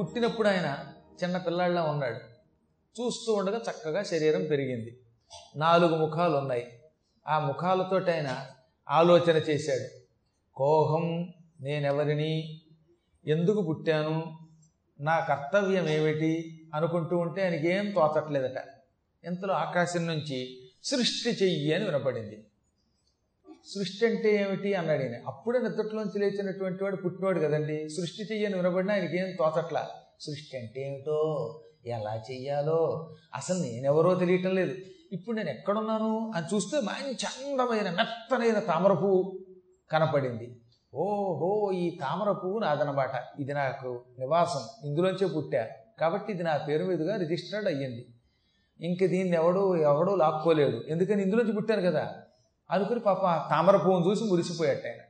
పుట్టినప్పుడు ఆయన చిన్న పిల్లాడిలా ఉన్నాడు. చూస్తూ ఉండగా చక్కగా శరీరం పెరిగింది. నాలుగు ముఖాలు ఉన్నాయి. ఆ ముఖాలతో ఆయన ఆలోచన చేశాడు. కోహం నేనెవరిని? ఎందుకు పుట్టాను? నా కర్తవ్యం ఏమిటి? అనుకుంటూ ఉంటే ఆయనకి ఏం తోచట్లేదట. ఇంతలో ఆకాశం నుంచి సృష్టి చెయ్యి అని వినపడింది. సృష్టి అంటే ఏమిటి అన్నాడు ఆయన అప్పుడే నిద్రలోంచి లేచినటువంటి వాడు పుట్టినవాడు కదండి. సృష్టి చెయ్యని వినబడినా ఆయనకి ఏం తోచట్లా? సృష్టి అంటే ఏమిటో? ఎలా చెయ్యాలో? అసలు నేనెవరో తెలియటం లేదు. ఇప్పుడు నేను ఎక్కడున్నాను? అని చూస్తే మంచి అందమైన మెత్తనైన తామర పువ్వు కనపడింది. ఓహో ఈ తామర పువ్వు నాదనమాట. ఇది నాకు నివాసం. ఇందులోంచే పుట్టా. కాబట్టి ఇది నా పేరు మీదుగా రిజిస్టర్డ్ అయ్యింది. ఇంక దీన్ని ఎవడో ఎవడో లాక్కోలేడు ఎందుకని ఇందులోంచి పుట్టాను కదా? అనుకుని పాప ఆ తామర పువ్వును చూసి మురిసిపోయాట ఆయన.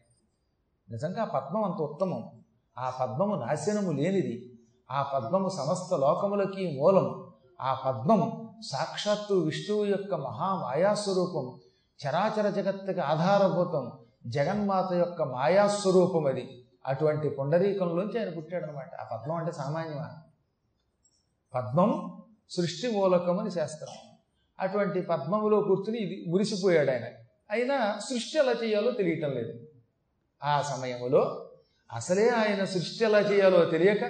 నిజంగా ఆ పద్మం అంత ఉత్తమం. ఆ పద్మము నాశనము లేనిది. ఆ పద్మము సమస్త లోకములకి మూలం. ఆ పద్మం సాక్షాత్తు విష్ణువు యొక్క మహామాయాస్వరూపం. చరాచర జగత్తుకి ఆధారభూతం. జగన్మాత యొక్క మాయాస్వరూపం అది. అటువంటి పుండరీకంలోంచి ఆయన పుట్టాడనమాట. ఆ పద్మం అంటే సామాన్యమా? పద్మం సృష్టి మూలకం అని శాస్త్రం. అటువంటి పద్మములో కూర్చుని ఇది మురిసిపోయాడు ఆయన. అయినా సృష్టి ఎలా చేయాలో తెలియటం లేదు. ఆ సమయంలో అసలే ఆయన సృష్టి ఎలా చేయాలో తెలియక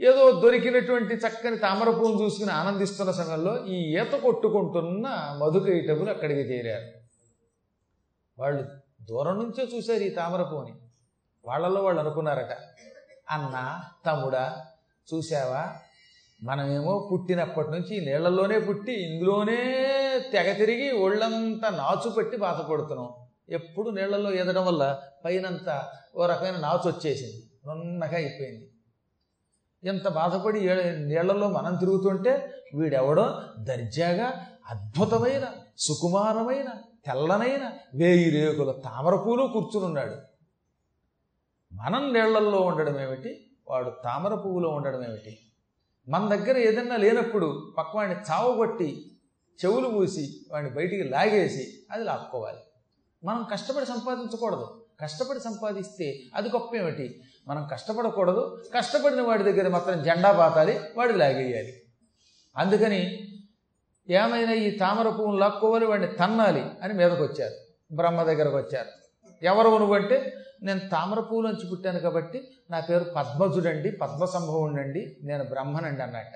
ఏదో దొరికినటువంటి చక్కని తామర పువ్వును చూసుకుని ఆనందిస్తున్న సమయంలో ఈ ఈత కొట్టుకుంటున్న మధుకైటములు అక్కడికి చేరారు. వాళ్ళు దూరం నుంచే చూశారు ఈ తామర పువ్వుని. వాళ్ళల్లో వాళ్ళు అనుకున్నారట అన్న తమ్ముడా చూసావా మనమేమో పుట్టినప్పటి నుంచి నీళ్ళలోనే పుట్టి ఇందులోనే తెగ తిరిగి ఒళ్ళంతా నాచు పెట్టి బాధపడుతున్నాం. ఎప్పుడు నీళ్ళలో ఎదడం వల్ల పైనంతా ఓ రకమైన నాచు వచ్చేసింది. నున్నగా అయిపోయింది. ఎంత బాధపడి నీళ్ళలో మనం తిరుగుతుంటే వీడెవడో దర్జాగా అద్భుతమైన సుకుమారమైన తెల్లనైన వేయి రేకుల తామరపూలు కూర్చునున్నాడు. మనం నీళ్ళల్లో ఉండడం ఏమిటి వాడు తామర పువ్వులో ఉండడం ఏమిటి మన దగ్గర ఏదన్నా లేనప్పుడు పక్కవాడిని చావగొట్టి చెవులు పూసి వాడిని బయటికి లాగేసి అది లాక్కోవాలి. మనం కష్టపడి సంపాదించకూడదు. కష్టపడి సంపాదిస్తే అది గొప్ప ఏమిటి? మనం కష్టపడకూడదు. కష్టపడిన వాడి దగ్గర మాత్రం జెండా పాతాలి వాడు లాగేయాలి. అందుకని ఏమైనా ఈ తామర పువ్వును లాక్కోవాలి వాడిని తన్నాలి అని మీదకు వచ్చారు బ్రహ్మ దగ్గరకు వచ్చారు ఎవరు నువ్వంటే నేను తామర పువ్వులోంచి పుట్టాను కాబట్టి నా పేరు పద్మజుడండి పద్మసంభవుడండి నేను బ్రహ్మనండి అన్నట్ట.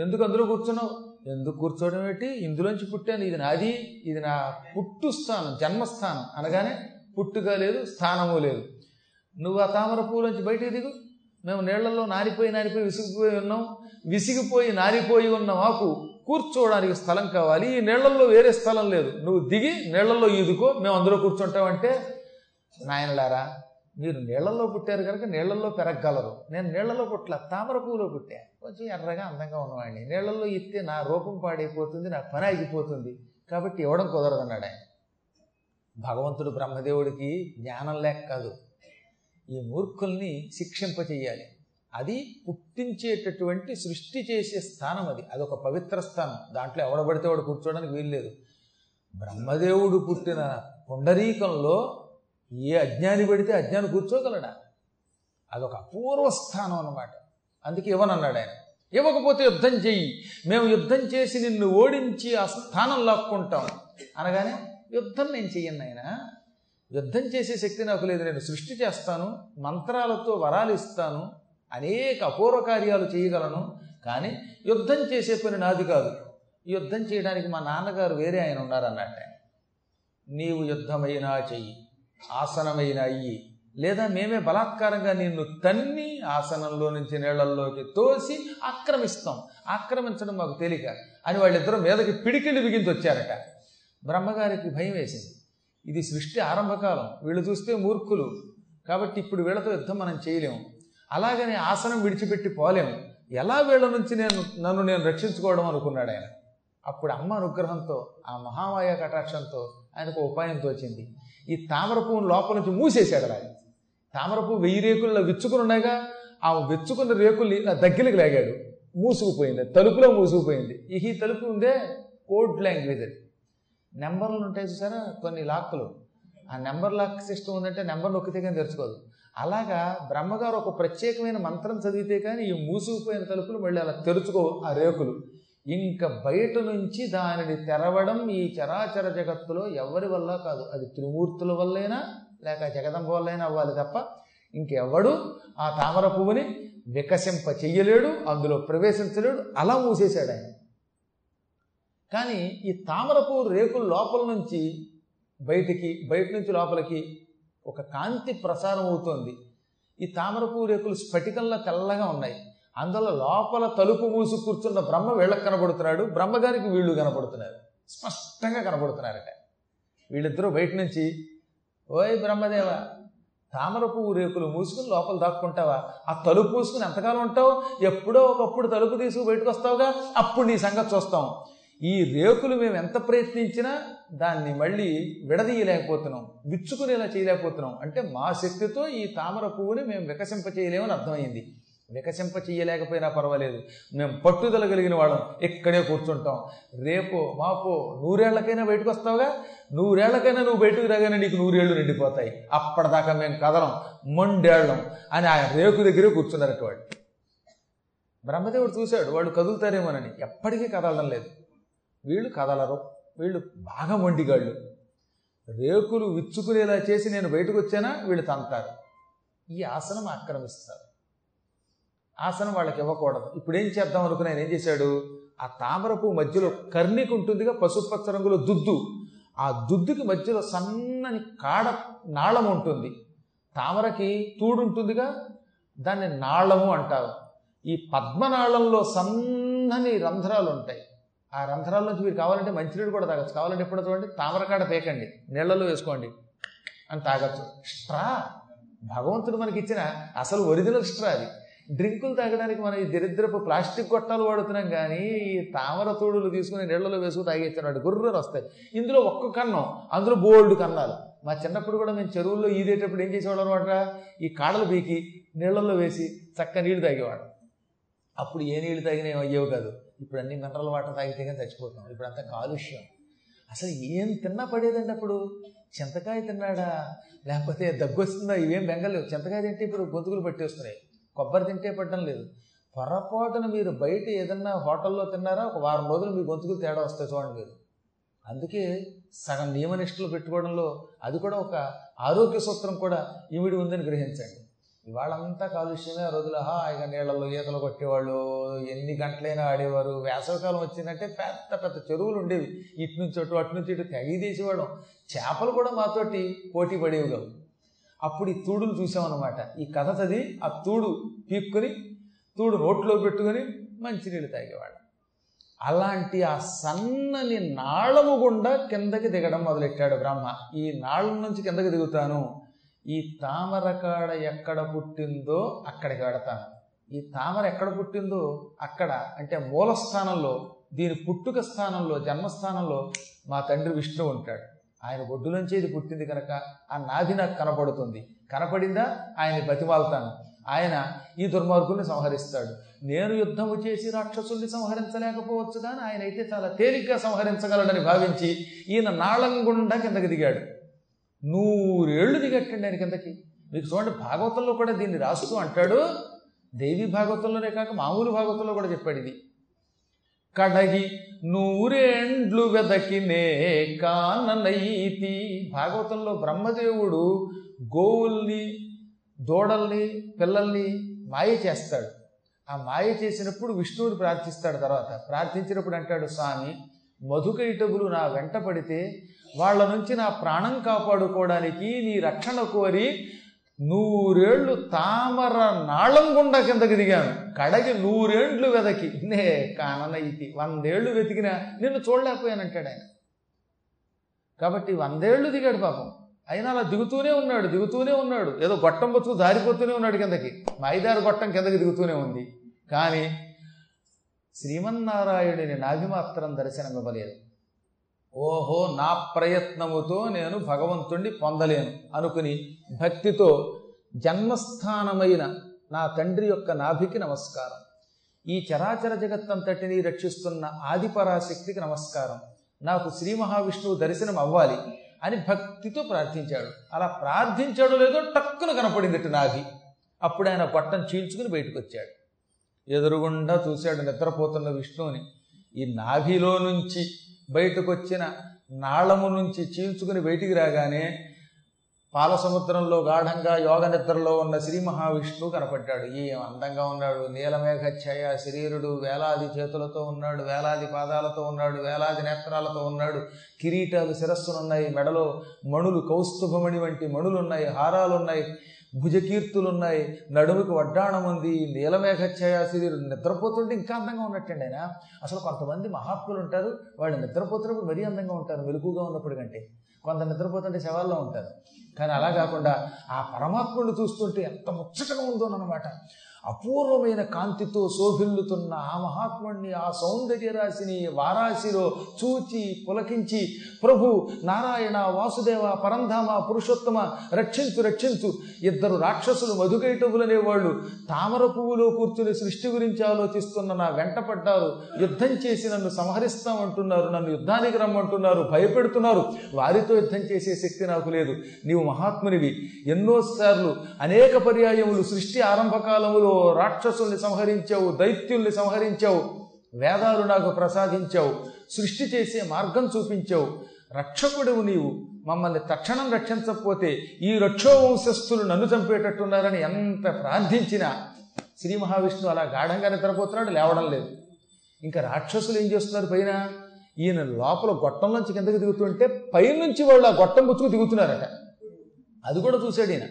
ఎందుకు అందులో కూర్చున్నావు? ఎందుకు కూర్చోవడం ఏంటి? ఇందులోంచి పుట్టాను ఇది నాది ఇది నా పుట్టు స్థానం జన్మస్థానం. అనగానే పుట్టుక లేదు స్థానము లేదు. నువ్వు ఆ తామర పువ్వులోంచి బయటికి దిగు. మేము నీళ్ళలో నారిపోయి నారిపోయి విసిగిపోయి ఉన్నాం. విసిగిపోయి నారిపోయి ఉన్న మాకు కూర్చోవడానికి స్థలం కావాలి. ఈ నీళ్ళలో వేరే స్థలం లేదు. నువ్వు దిగి నీళ్ళలో ఈదుకో మేము అందులో కూర్చుంటామంటే నాయనలారా మీరు నీళ్ళలో పుట్టారు కనుక నీళ్ళలో పెరగగలరు. నేను నీళ్ళలో పుట్ల తామర పువ్వులో పుట్టా. కొంచెం ఎర్రగా అందంగా ఉన్నవాడిని. నీళ్ళలో ఇస్తే నా రూపం పాడైపోతుంది నా పని ఆగిపోతుంది. కాబట్టి ఇవ్వడం కుదరదన్నాడు ఆయన. భగవంతుడు బ్రహ్మదేవుడికి జ్ఞానం లేక కాదు ఈ మూర్ఖుల్ని శిక్షింపచేయాలి. అది పుట్టించేటటువంటి సృష్టి చేసే స్థానం అది. అదొక పవిత్ర స్థానం. దాంట్లో ఎవడబడితే వాడు కూర్చోవడానికి వీల్లేదు. బ్రహ్మదేవుడు పుట్టిన పుండరీకంలో ఏ అజ్ఞాని పడితే అజ్ఞాని కూర్చోగలడా? అదొక అపూర్వ స్థానం అన్నమాట. అందుకే ఇవ్వనన్నాడు ఆయన. ఇవ్వకపోతే యుద్ధం చెయ్యి. మేము యుద్ధం చేసి నిన్ను ఓడించి ఆ స్థానం లాక్కుంటాం. అనగానే యుద్ధం నేను చెయ్యను ఆయన యుద్ధం చేసే శక్తి నాకు లేదు. నేను సృష్టి చేస్తాను మంత్రాలతో వరాలు ఇస్తాను అనేక అపూర్వ కార్యాలు చేయగలను. కానీ యుద్ధం చేసే పని నాది కాదు. యుద్ధం చేయడానికి మా నాన్నగారు వేరే ఆయన ఉన్నారన్నట్టు. నీవు యుద్ధమైనా చెయ్యి. ఆసనమైన అయ్యి లేదా మేమే బలాత్కారంగా నిన్ను తన్ని ఆసనంలో నుంచి నీళ్ళల్లోకి తోసి ఆక్రమిస్తాం. ఆక్రమించడం మాకు తేలిక. అని వాళ్ళిద్దరూ మీదకి పిడికిళ్ళు బిగించి వచ్చారట. బ్రహ్మగారికి భయం వేసింది. ఇది సృష్టి ఆరంభకాలం. వీళ్ళు చూస్తే మూర్ఖులు. కాబట్టి ఇప్పుడు వీళ్ళతో యుద్ధం మనం చేయలేము అలాగని ఆసనం విడిచిపెట్టి పోలేము ఎలా వీళ్ళ నుంచి నేను నన్ను నేను రక్షించుకోవడం అనుకున్నాడు ఆయన అప్పుడు అమ్మ అనుగ్రహంతో ఆ మహామాయ కటాక్షంతో ఆయనకు ఉపాయం తోచింది. ఈ తామరపువ్వును లోపల నుంచి మూసేశాడు ఆయన. తామర వెయ్యి రేకుల్లో విచ్చుకుని ఉండగా ఆ విచ్చుకున్న రేకుల్ని నా దగ్గరికి లాగాడు. మూసుకుపోయింది. తలుపులో మూసుకుపోయింది. ఇక ఈ తలుపు ఉందే కోడ్ లాంగ్వేజ్ అది. నెంబర్లు ఉంటాయి చూసారా? కొన్ని లాక్లు. ఆ నెంబర్ లాక్ సిస్టమ్ ఉందంటే నెంబర్ నొక్కితే కానీ తెరుచుకోదు. అలాగా బ్రహ్మగారు ఒక ప్రత్యేకమైన మంత్రం చదివితే కానీ ఈ మూసుకుపోయిన తలుపులు మళ్ళీ అలా తెరుచుకో ఆ రేకులు. ఇంకా బయట నుంచి దానిని తెరవడం ఈ చరాచర జగత్తులో ఎవరి వల్ల కాదు. అది త్రిమూర్తుల వల్లైనా లేక జగదంబ వల్లైనా అవ్వాలి తప్ప ఇంకెవడు ఆ తామర పువ్వుని వికసింప చెయ్యలేడు అందులో ప్రవేశించలేడు అలా మూసేశాడు ఆయన. కానీ ఈ తామర పువ్వు రేకుల లోపల నుంచి బయటికి బయట నుంచి లోపలికి ఒక కాంతి ప్రసారం అవుతోంది. ఈ తామర పువ్వు రేకులు స్ఫటికంలో తెల్లగా ఉన్నాయి. అందులో లోపల తలుపు మూసి కూర్చున్న బ్రహ్మ వీళ్ళకి కనబడుతున్నాడు. బ్రహ్మగారికి వీళ్ళు కనబడుతున్నారు. స్పష్టంగా కనబడుతున్నారట. వీళ్ళిద్దరూ బయట నుంచి ఓయ్ బ్రహ్మదేవ తామర పువ్వు రేకులు మూసుకుని లోపల దాక్కుంటావా? ఆ తలుపు మూసుకుని ఎంతకాలం ఉంటావు? ఎప్పుడో ఒకప్పుడు తలుపు తీసుకు బయటకు వస్తావుగా? అప్పుడు నీ సంగతి చూస్తాం. ఈ రేకులు మేము ఎంత ప్రయత్నించినా దాన్ని మళ్ళీ విడదీయలేకపోతున్నాం. విచ్చుకునేలా చేయలేకపోతున్నాం. అంటే మా శక్తితో ఈ తామర పువ్వుని మేము వికసింప చేయలేమని అర్థమైంది. వికసింప చేయలేకపోయినా పర్వాలేదు. మేము పట్టుదల కలిగిన వాళ్ళం. ఇక్కడే కూర్చుంటాం. రేపు మాపో నూరేళ్ళకైనా బయటకు వస్తావుగా నూరేళ్ళకైనా నువ్వు బయటకు రాగానే నీకు నూరేళ్ళు నిండిపోతాయి. అప్పటిదాకా మేము కదలం మొండేళ్ళం అని ఆ రేకు దగ్గరే కూర్చున్నారట వాడు బ్రహ్మదేవుడు చూశాడు. వాళ్ళు కదులుతారేమోనని. ఎప్పటికీ కదలడం లేదు. వీళ్ళు కదలరు. వీళ్ళు బాగా మొండిగాళ్ళు. రేకులు విచ్చుకునేలా చేసి నేను బయటకు వచ్చానా వీళ్ళు తంతారు. ఈ ఆసనం ఆక్రమిస్తారు. ఆసనం వాళ్ళకి ఇవ్వకూడదు. ఇప్పుడు ఏం చేద్దాం అనుకుని ఆయన ఏం చేశాడు? ఆ తామరపు మధ్యలో కర్ణికి ఉంటుందిగా పసుపచ్చ రంగులో దుద్దు. ఆ దుద్దుకి మధ్యలో సన్నని కాడ నాళం ఉంటుంది. తామరకి తూడు ఉంటుందిగా దాన్ని నాళము అంటారు. ఈ పద్మనాళంలో సన్నని రంధ్రాలు ఉంటాయి. ఆ రంధ్రాల నుంచి మీరు కావాలంటే మంచినీళ్ళు కూడా తాగొచ్చు. కావాలంటే ఎప్పుడు చూడండి తామరకాడ పేకండి నీళ్ళలో వేసుకోండి. అని తాగొచ్చు. స్ట్రా. భగవంతుడు మనకి ఇచ్చిన అసలు ఒరిజినల్ స్ట్రా అది. డ్రింకులు తాగడానికి మనం ఈ దరిద్రపు ప్లాస్టిక్ గొట్టాలు వాడుతున్నాం కానీ ఈ తామర తోడులు తీసుకుని నీళ్ళలో వేసుకుని తాగేస్తున్నాడు గుర్రలు వస్తాయి. ఇందులో ఒక్క కన్నం అందులో బోల్డ్ కన్నాలు. మా చిన్నప్పుడు కూడా మేము చెరువుల్లో ఈదేటప్పుడు ఏం చేసేవాళ్ళం అనమాట? ఈ కాడలు పీకి నీళ్ళలో వేసి చక్క నీళ్ళు తాగేవాడు అప్పుడు ఏ నీళ్ళు తాగినా అయ్యేవి కాదు. ఇప్పుడు అన్ని మినరల్ వాటర్ తాగితే కానీ చచ్చిపోతున్నాం ఇప్పుడు అంతా కాలుష్యం. అసలు ఏం తిన్నా పడేదండి అప్పుడు? చింతకాయ తిన్నాడా? లేకపోతే దగ్గు వస్తుందా ఇవేం బెంగలేవు. చింతకాయ తింటే ఇప్పుడు గొంతుకులు పట్టేస్తున్నాయి. కొబ్బరి తింటే పట్టడం లేదు. పొరపాటున మీరు బయట ఏదన్నా హోటల్లో తిన్నారా? ఒక వారం రోజులు మీ గొంతుకు తేడా వస్తాయి చూడండి మీరు. అందుకే సగం నియమనిష్టలు పెట్టుకోవడంలో అది కూడా ఒక ఆరోగ్య సూత్రం కూడా ఇమిడి ఉందని గ్రహించండి. ఇవాళంతా కాలుష్యమే ఆ రోజులు హాయిగా నీళ్ళలో ఈతలు కొట్టేవాళ్ళు ఎన్ని గంటలైనా ఆడేవారు వేసవికాలం వచ్చిందంటే పెద్ద పెద్ద చెరువులు ఉండేవి. ఇటు నుంచి అటు అటు నుంచి ఇటు తెగి తీసేవాడు చేపలు కూడా మాతోటి పోటీ పడేవి కావు. అప్పుడు ఈ తూడును చూసామన్నమాట. ఈ కథ చదివి ఆ తూడు పీక్కుని తూడు నోట్లో పెట్టుకొని మంచినీళ్ళు తాగేవాడు అలాంటి ఆ సన్నని నాళము గుండా కిందకి దిగడం మొదలెట్టాడు బ్రహ్మ. ఈ నాళం నుంచి కిందకి దిగుతాను. ఈ తామర కాడ ఎక్కడ పుట్టిందో అక్కడికి వెడతాను. ఈ తామర ఎక్కడ పుట్టిందో అక్కడ అంటే మూల స్థానంలో దీని పుట్టుక స్థానంలో జన్మస్థానంలో మా తండ్రి విష్ణు ఉంటాడు. ఆయన ఒడ్డులోంచి ఇది పుట్టింది కనుక ఆ నాది నాకు కనపడుతుంది. కనపడిందా? ఆయన బతిమాలుతాను. ఆయన ఈ దుర్మార్గుల్ని సంహరిస్తాడు. నేను యుద్ధము చేసి రాక్షసుల్ని సంహరించలేకపోవచ్చు కానీ ఆయన అయితే చాలా తేలిగ్గా సంహరించగలడని భావించి ఈయన నాళం గుండా కిందకి దిగాడు. నూరేళ్ళు దిగట్టండి ఆయన కిందకి. మీకు చూడండి భాగవతంలో కూడా దీన్ని రాస్తూ అంటాడు. దేవి భాగవతంలోనే కాక మామూలు భాగవతంలో కూడా చెప్పాడు ఇది. కడగి నూరేండ్లు వెదకినే కాననైతి. భాగవతంలో బ్రహ్మదేవుడు గోవుల్ని దూడల్ని పిల్లల్ని మాయ చేస్తాడు. ఆ మాయ చేసినప్పుడు విష్ణువుని ప్రార్థిస్తాడు తర్వాత. ప్రార్థించినప్పుడు అంటాడు స్వామి మధుకైటగులు నా వెంట పడితే వాళ్ళ నుంచి నా ప్రాణం కాపాడుకోవడానికి నీ రక్షణ కోరి నూరేళ్ళు తామర నాళం గుండా కిందకి దిగాను. కడగి నూరేండ్లు వెదకి. నే కాననైతి వందేళ్ళు వెతికినా నిన్ను చూడలేకపోయానంటాడు ఆయన. కాబట్టి వందేళ్ళు దిగాడు పాపం. అయినా అలా దిగుతూనే ఉన్నాడు దిగుతూనే ఉన్నాడు. ఏదో గొట్టం బతుకు దారిపోతూనే ఉన్నాడు కిందకి. మైదారు గొట్టం కిందకి దిగుతూనే ఉంది. కానీ శ్రీమన్నారాయణుని నాభిమాత్రం దర్శనం ఇవ్వలేదు ఓహో నా ప్రయత్నముతో నేను భగవంతుణ్ణి పొందలేను అనుకుని భక్తితో జన్మస్థానమైన నా తండ్రి యొక్క నాభికి నమస్కారం. ఈ చరాచర జగత్తంతటిని రక్షిస్తున్న ఆదిపరాశక్తికి నమస్కారం. నాకు శ్రీ మహావిష్ణువు దర్శనం అవ్వాలి అని భక్తితో ప్రార్థించాడు. అలా ప్రార్థించాడు లేదో టక్కున కనపడింది నాభి. అప్పుడు ఆయన పట్టం చీల్చుకుని బయటకు వచ్చాడు ఎదురుగుండా చూశాడు నిద్రపోతున్న విష్ణువుని. ఈ నాభిలో నుంచి బయటకు వచ్చిన నాళము నుంచి చీల్చుకుని బయటికి రాగానే పాలసముద్రంలో గాఢంగా యోగ నిద్రలో ఉన్న శ్రీ మహావిష్ణువు కనపడ్డాడు. ఈ అందంగా ఉన్నాడు. నీలమేఘఛాయ శరీరుడు వేలాది చేతులతో ఉన్నాడు వేలాది పాదాలతో ఉన్నాడు వేలాది నేత్రాలతో ఉన్నాడు. కిరీటాలు శిరస్సులున్నాయి మెడలో మణులు కౌస్తుభమణి వంటి మణులు ఉన్నాయి హారాలు ఉన్నాయి భుజకీర్తులున్నాయి. నడుముకి వడ్డాణం ఉంది నీలమేఘఛాయ శరీరుడు నిద్రపోతుంటే ఇంకా అందంగా ఉన్నట్టండి ఆయన. అసలు కొంతమంది మహాత్ములు ఉంటారు వాళ్ళు నిద్రపోతున్నప్పుడు మరీ అందంగా ఉంటారు మెలుకుగా ఉన్నప్పుడు కంటే. కొంత నిద్రపోతుంటే శవాల్లో ఉంటారు. కానీ అలా కాకుండా ఆ పరమాత్ముడిని చూస్తుంటే ఎంత ముచ్చటగా ఉందోనమాట అపూర్వమైన కాంతితో శోభిల్లుతున్న ఆ మహాత్ముణ్ణి ఆ సౌందర్య రాశిని వారాశిలో చూచి పులకించి ప్రభు నారాయణ వాసుదేవ పరంధామ పురుషోత్తమ రక్షించు రక్షించు. ఇద్దరు రాక్షసులు మధుకైటవులనే వాళ్ళు తామర పువ్వులో కూర్చుని సృష్టి గురించి ఆలోచిస్తున్న నా వెంట పడ్డారు యుద్ధం చేసి నన్ను సంహరిస్తామంటున్నారు. నన్ను యుద్ధానికి రమ్మంటున్నారు. భయపెడుతున్నారు. వారితో యుద్ధం చేసే శక్తి నాకు లేదు. నీవు మహాత్మునివి. ఎన్నోసార్లు అనేక పర్యాయములు సృష్టి ఆరంభకాలములో రాక్షసుల్ని సంహరించావు దైత్యుల్ని సంహరించావు వేదాలు నాకు ప్రసాదించావు సృష్టి చేసే మార్గం చూపించావు. రక్షకుడువు నీవు. మమ్మల్ని తక్షణం రక్షించకపోతే ఈ రక్షోవంశస్థులు నన్ను చంపేటట్టున్నారని ఎంత ప్రార్థించినా శ్రీ మహావిష్ణు అలా గాఢంగా నిద్రపోతున్నాడు లేవడం లేదు. ఇంకా రాక్షసులు ఏం చేస్తున్నారు పైన? ఈయన లోపల గొట్టంలోంచి కిందకి దిగుతుంటే పైనుంచి వాళ్ళు ఆ గొట్టం పుచ్చుకు దిగుతున్నారట. అది కూడా చూశాడు ఈయన.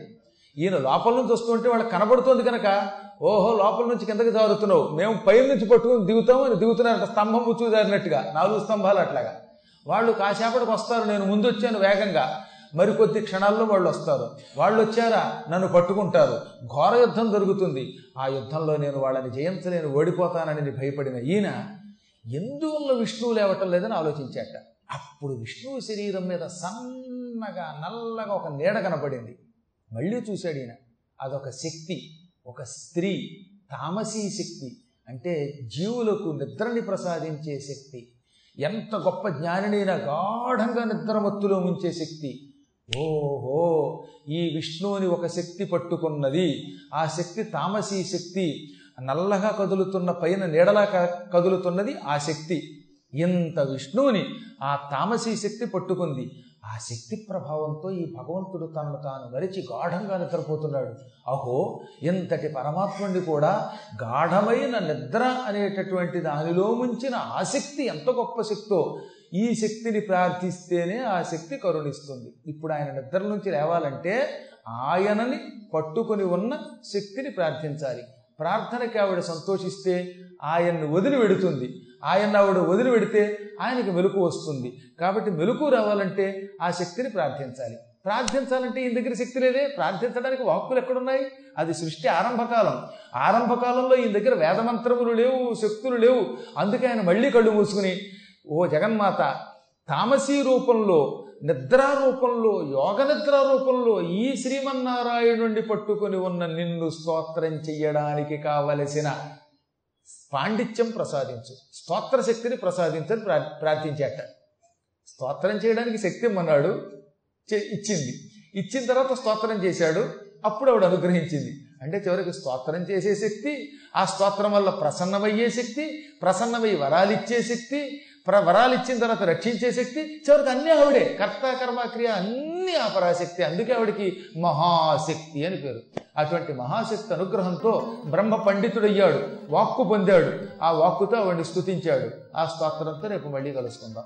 ఈయన లోపల నుంచి వస్తుంటే వాళ్ళకి కనబడుతోంది కనుక ఓహో లోపల నుంచి కిందకి జారుతున్నావు. మేము పైన నుంచి పట్టుకుని దిగుతాము అని దిగుతున్నారంట. స్తంభం పుచ్చుకు జారినట్టుగా నాలుగు స్తంభాలు అట్లాగా. వాళ్ళు కాసేపటికి వస్తారు. నేను ముందు వచ్చాను వేగంగా. మరికొద్ది క్షణాల్లో వాళ్ళు వస్తారు. వాళ్ళు వచ్చారా? నన్ను పట్టుకుంటారు. ఘోర యుద్ధం జరుగుతుంది. ఆ యుద్ధంలో నేను వాళ్ళని జయించలేను ఓడిపోతానని భయపడిన ఈయన ఎందువల్ల విష్ణువు లేవటం లేదని ఆలోచించాట. అప్పుడు విష్ణువు శరీరం మీద సన్నగా నల్లగా ఒక నీడ కనపడింది. మళ్ళీ చూశాడు ఈయన. అదొక శక్తి ఒక స్త్రీ తామసీ శక్తి అంటే జీవులకు నిద్రని ప్రసాదించే శక్తి ఎంత గొప్ప జ్ఞానినైనా గాఢంగా నిద్రమత్తులో ముంచే శక్తి. ఓహో ఈ విష్ణువుని ఒక శక్తి పట్టుకున్నది. ఆ శక్తి తామసీ శక్తి నల్లగా కదులుతున్న పైన నీడలా కదులుతున్నది ఆ శక్తి. ఇంత విష్ణువుని ఆ తామసీ శక్తి పట్టుకుంది. ఆ శక్తి ప్రభావంతో ఈ భగవంతుడు తనను తాను మరిచి గాఢంగా నిద్రపోతున్నాడు. అహో ఇంతటి పరమాత్ముడిని కూడా గాఢమైన నిద్ర అనేటటువంటి దానిలో ముంచిన ఆసక్తి ఎంత గొప్ప శక్తో ఈ శక్తిని ప్రార్థిస్తేనే ఆ శక్తి కరుణిస్తుంది. ఇప్పుడు ఆయన నిద్ర నుంచి లేవాలంటే ఆయనని పట్టుకొని ఉన్న శక్తిని ప్రార్థించాలి. ప్రార్థనకి ఆవిడ సంతోషిస్తే ఆయన్ని వదిలి వెడుతుంది. ఆయన ఆవిడ వదిలి పెడితే ఆయనకి మెలకు వస్తుంది. కాబట్టి మెలకు రావాలంటే ఆ శక్తిని ప్రార్థించాలి. ప్రార్థించాలంటే ఈయన దగ్గర శక్తి లేదే. ప్రార్థించడానికి వాక్కులు ఎక్కడున్నాయి? అది సృష్టి ఆరంభకాలం. ఆరంభకాలంలో ఈయన దగ్గర వేదమంత్రములు లేవు శక్తులు లేవు. అందుకే ఆయన మళ్ళీ కళ్ళు మూసుకుని ఓ జగన్మాత తామసీ రూపంలో నిద్రారూపంలో యోగ నిద్రారూపంలో ఈ శ్రీమన్నారాయణుణ్ణి పట్టుకొని ఉన్న నిన్ను స్తోత్రం చెయ్యడానికి కావలసిన పాండిత్యం ప్రసాదించు. స్తోత్ర శక్తిని ప్రసాదించని ప్రా ప్రార్థించాట. స్తోత్రం చేయడానికి శక్తి ఇమ్మన్నాడు చే- ఇచ్చింది. ఇచ్చిన తర్వాత స్తోత్రం చేశాడు అప్పుడు ఆవిడ అనుగ్రహించింది. అంటే చివరికి స్తోత్రం చేసే శక్తి ఆ స్తోత్రం వల్ల ప్రసన్నమయ్యే శక్తి ప్రసన్నమై వరాలిచ్చే శక్తి వరాలు ఇచ్చిన తర్వాత రక్షించే శక్తి చివరికి అన్నీ ఆవిడే. కర్త కర్మ క్రియ అన్నీ ఆ పరాశక్తి. అందుకే ఆవిడికి మహాశక్తి అని పేరు. అటువంటి మహాశక్తి అనుగ్రహంతో బ్రహ్మ పండితుడయ్యాడు. వాక్కు పొందాడు. ఆ వాక్కుతో ఆవిడ్ని స్తుతించాడు. ఆ స్తోత్రంతో రేపు మళ్ళీ కలుసుకుందాం.